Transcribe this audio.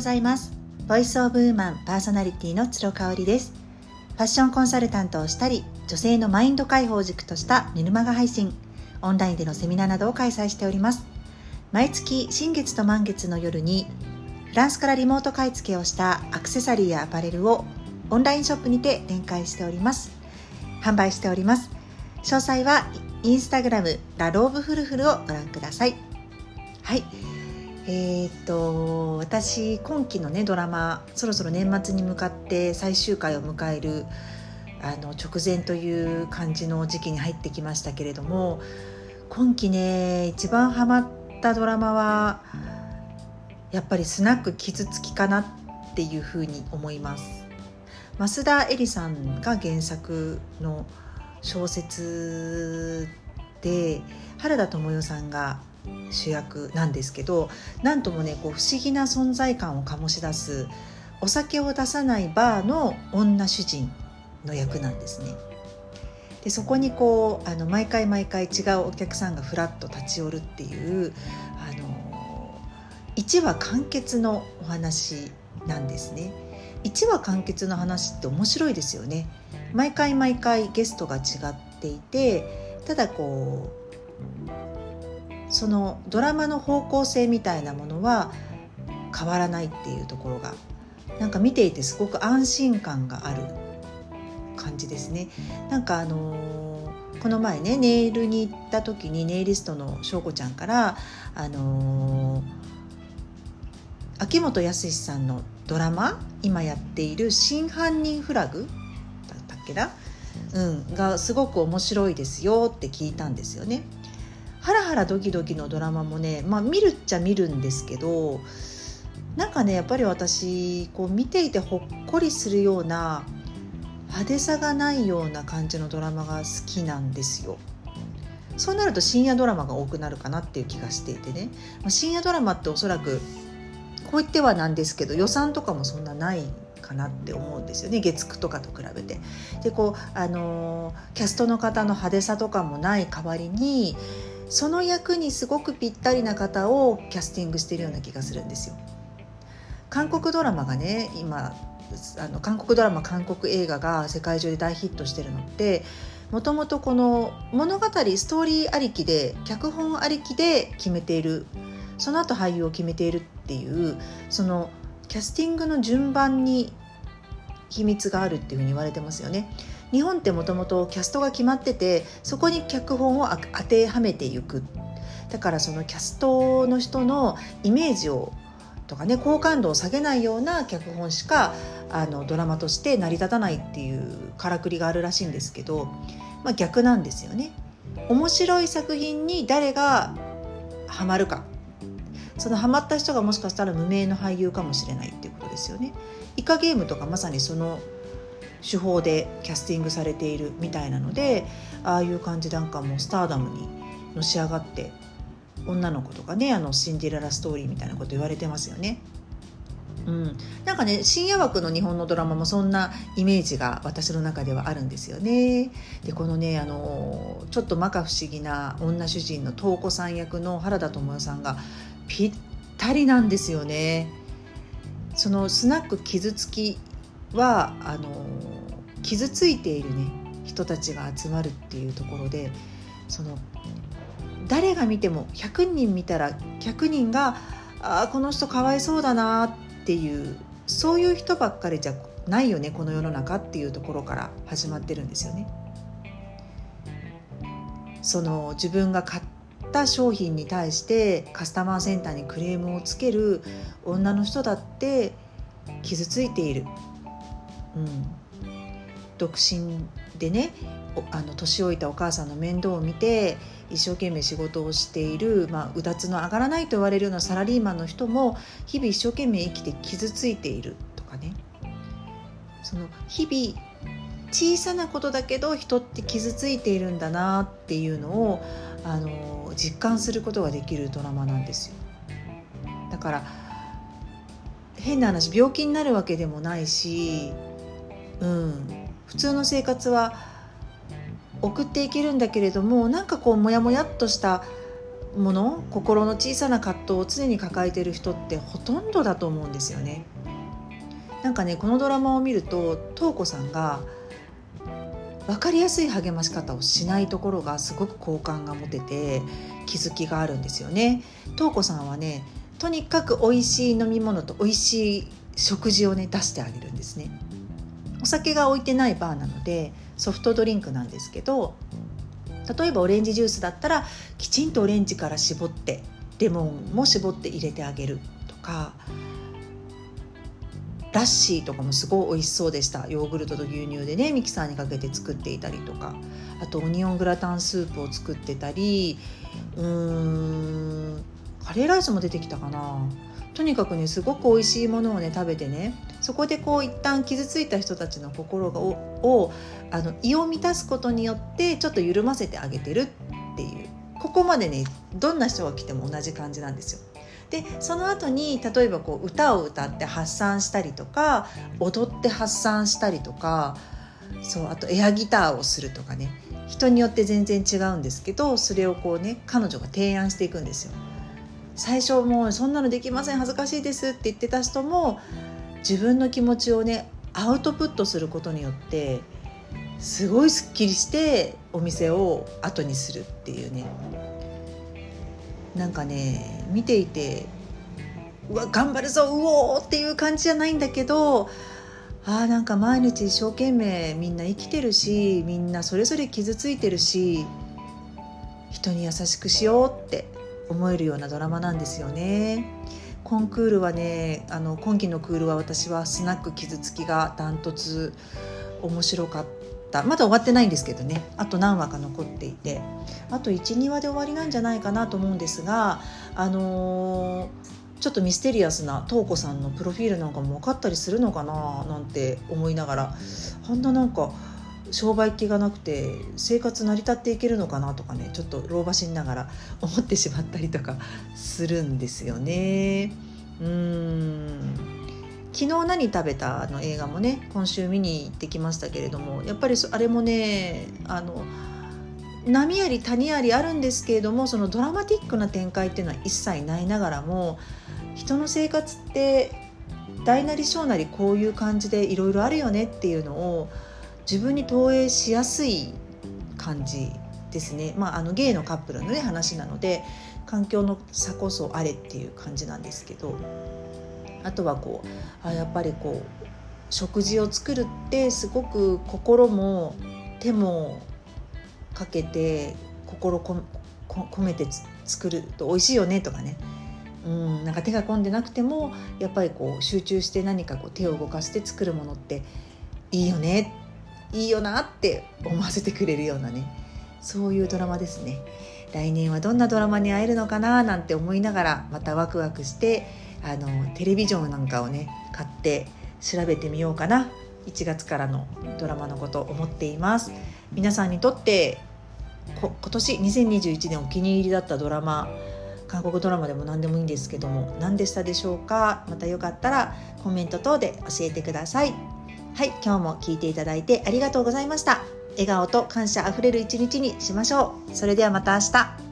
ございます。ボイスオブウーマンパーソナリティの鶴香織です。ファッションコンサルタントをしたり女性のマインド解放軸としたメルマガ配信オンラインでのセミナーなどを開催しております。毎月新月と満月の夜にフランスからリモート買い付けをしたアクセサリーやアパレルをオンラインショップにて展開しております。販売しております。詳細はインスタグラムラローブフルフルをご覧ください。はい。えー、っと私今期のねドラマそろそろ年末に向かって最終回を迎えるあの直前という感じの時期に入ってきましたけれども今期ね一番ハマったドラマはやっぱりスナック傷つきかなっていうふうに思います。増田絵里さんが原作の小説で原田知世さんが主役なんですけどなんともねこう不思議な存在感を醸し出すお酒を出さないバーの女主人の役なんですね。でそこにこうあの毎回毎回違うお客さんがふらっと立ち寄るっていうあの1話完結のお話なんですね。1話完結の話って面白いですよね。毎回毎回ゲストが違っていてただこうそのドラマの方向性みたいなものは変わらないっていうところがなんか見ていてすごく安心感がある感じですね。なんかあのー、この前ねネイルに行った時にネイリストの翔子ちゃんからあのー、秋元康さんのドラマ今やっている「真犯人フラグ」だったっけな、うん、がすごく面白いですよって聞いたんですよね。ハラハラドキドキのドラマもね、まあ、見るっちゃ見るんですけどなんかねやっぱり私こう見ていてほっこりするような派手さがないような感じのドラマが好きなんですよ。そうなると深夜ドラマが多くなるかなっていう気がしていてね、ま、深夜ドラマっておそらくこう言ってはなんですけど予算とかもそんなないかなって思うんですよね月9とかと比べて。でこうあのー、キャストの方の派手さとかもない代わりにその役にすごくぴったりな方をキャスティングしているような気がするんですよ。韓国ドラマがね今あの韓国ドラマ韓国映画が世界中で大ヒットしてるのってもともとこの物語ストーリーありきで脚本ありきで決めているその後俳優を決めているっていうそのキャスティングの順番に秘密があるっていうふうに言われてますよね。日本ってもともとキャストが決まっててそこに脚本を当てはめていくだからそのキャストの人のイメージをとかね好感度を下げないような脚本しかあのドラマとして成り立たないっていうからくりがあるらしいんですけど、まあ、逆なんですよね。面白い作品に誰がハマるかそのハマった人がもしかしたら無名の俳優かもしれないっていうことですよね。イカゲームとかまさにその手法でキャスティングされているみたいなのでああいう感じなんかもスターダムにのし上がって女の子とかねあのシンデレラストーリーみたいなこと言われてますよね。うん、なんかね深夜枠の日本のドラマもそんなイメージが私の中ではあるんですよね。でこのねあのちょっと摩訶不思議な女主人の瞳子さん役の原田知世さんがぴったりなんですよね。そのスナック傷つきはあの傷ついているね人たちが集まるっていうところでその誰が見ても100人見たら100人があこの人かわいそうだなっていうそういう人ばっかりじゃないよねこの世の中っていうところから始まってるんですよね。その自分が買った商品に対してカスタマーセンターにクレームをつける女の人だって傷ついているうん、独身でねあの年老いたお母さんの面倒を見て一生懸命仕事をしている、まあ、うだつの上がらないと言われるようなサラリーマンの人も日々一生懸命生きて傷ついているとかねその日々小さなことだけど人って傷ついているんだなっていうのをあの実感することができるドラマなんですよ。だから変な話病気になるわけでもないしうん、普通の生活は送っていけるんだけれどもなんかこうモヤモヤっとしたもの心の小さな葛藤を常に抱えてる人ってほとんどだと思うんですよね。なんかねこのドラマを見ると瞳子さんが分かりやすい励まし方をしないところがすごく好感が持てて気づきがあるんですよね。瞳子さんはねとにかく美味しい飲み物と美味しい食事をね出してあげるんですね。お酒が置いてないバーなのでソフトドリンクなんですけど例えばオレンジジュースだったらきちんとオレンジから絞ってレモンも絞って入れてあげるとかラッシーとかもすごい美味しそうでした。ヨーグルトと牛乳でねミキサーにかけて作っていたりとか。あとオニオングラタンスープを作ってたりうーんカレーライスも出てきたかな。とにかくねすごく美味しいものをね食べてねそこでこう一旦傷ついた人たちの心ををあの胃を満たすことによってちょっと緩ませてあげてるっていうここまでねどんな人が来ても同じ感じなんですよ。でその後に例えばこう歌を歌って発散したりとか踊って発散したりとかそうあとエアギターをするとかね人によって全然違うんですけどそれをこうね彼女が提案していくんですよ。最初もうそんなのできません恥ずかしいですって言ってた人も自分の気持ちをねアウトプットすることによってすごいすっきりしてお店を後にするっていうねなんかね見ていてうわ頑張るぞうおーっていう感じじゃないんだけどあーなんか毎日一生懸命みんな生きてるしみんなそれぞれ傷ついてるし人に優しくしようって思えるようなドラマなんですよね。コンクールはねあの今期のクールは私はスナック傷つきがダントツ面白かった。まだ終わってないんですけどね。あと何話か残っていて。あと12話で終わりなんじゃないかなと思うんですがあのーちょっとミステリアスな瞳子さんのプロフィールなんかも分かったりするのかななんて思いながら。あんななんか商売気がなくて生活成り立っていけるのかなとかねちょっと老婆心ながら 思ってしまったりとかするんですよね。うん昨日何食べたの？映画もね今週見に行ってきましたけれどもやっぱりあれもねあの波あり谷ありあるんですけれどもそのドラマティックな展開っていうのは一切ないながらも人の生活って大なり小なりこういう感じでいろいろあるよねっていうのを自分に投影しやすい感じですね、まあ、あのゲイのカップルの、ね、話なので環境の差こそあれっていう感じなんですけどあとはこうあやっぱりこう食事を作るってすごく心も手もかけて心ここ込めて作ると美味しいよねとかね。うんなんか手が込んでなくてもやっぱりこう集中して何かこう手を動かして作るものっていいよねいいよなって思わせてくれるようなねそういうドラマですね。来年はどんなドラマに会えるのかななんて思いながらまたワクワクしてあのテレビジョンなんかをね買って調べてみようかな。1月からのドラマのこと思っています。皆さんにとって今年2021年お気に入りだったドラマ韓国ドラマでも何でもいいんですけども何でしたでしょうか？またよかったらコメント等で教えてください。はい今日も聞いていただいてありがとうございました。笑顔と感謝あふれる一日にしましょう。それではまた明日。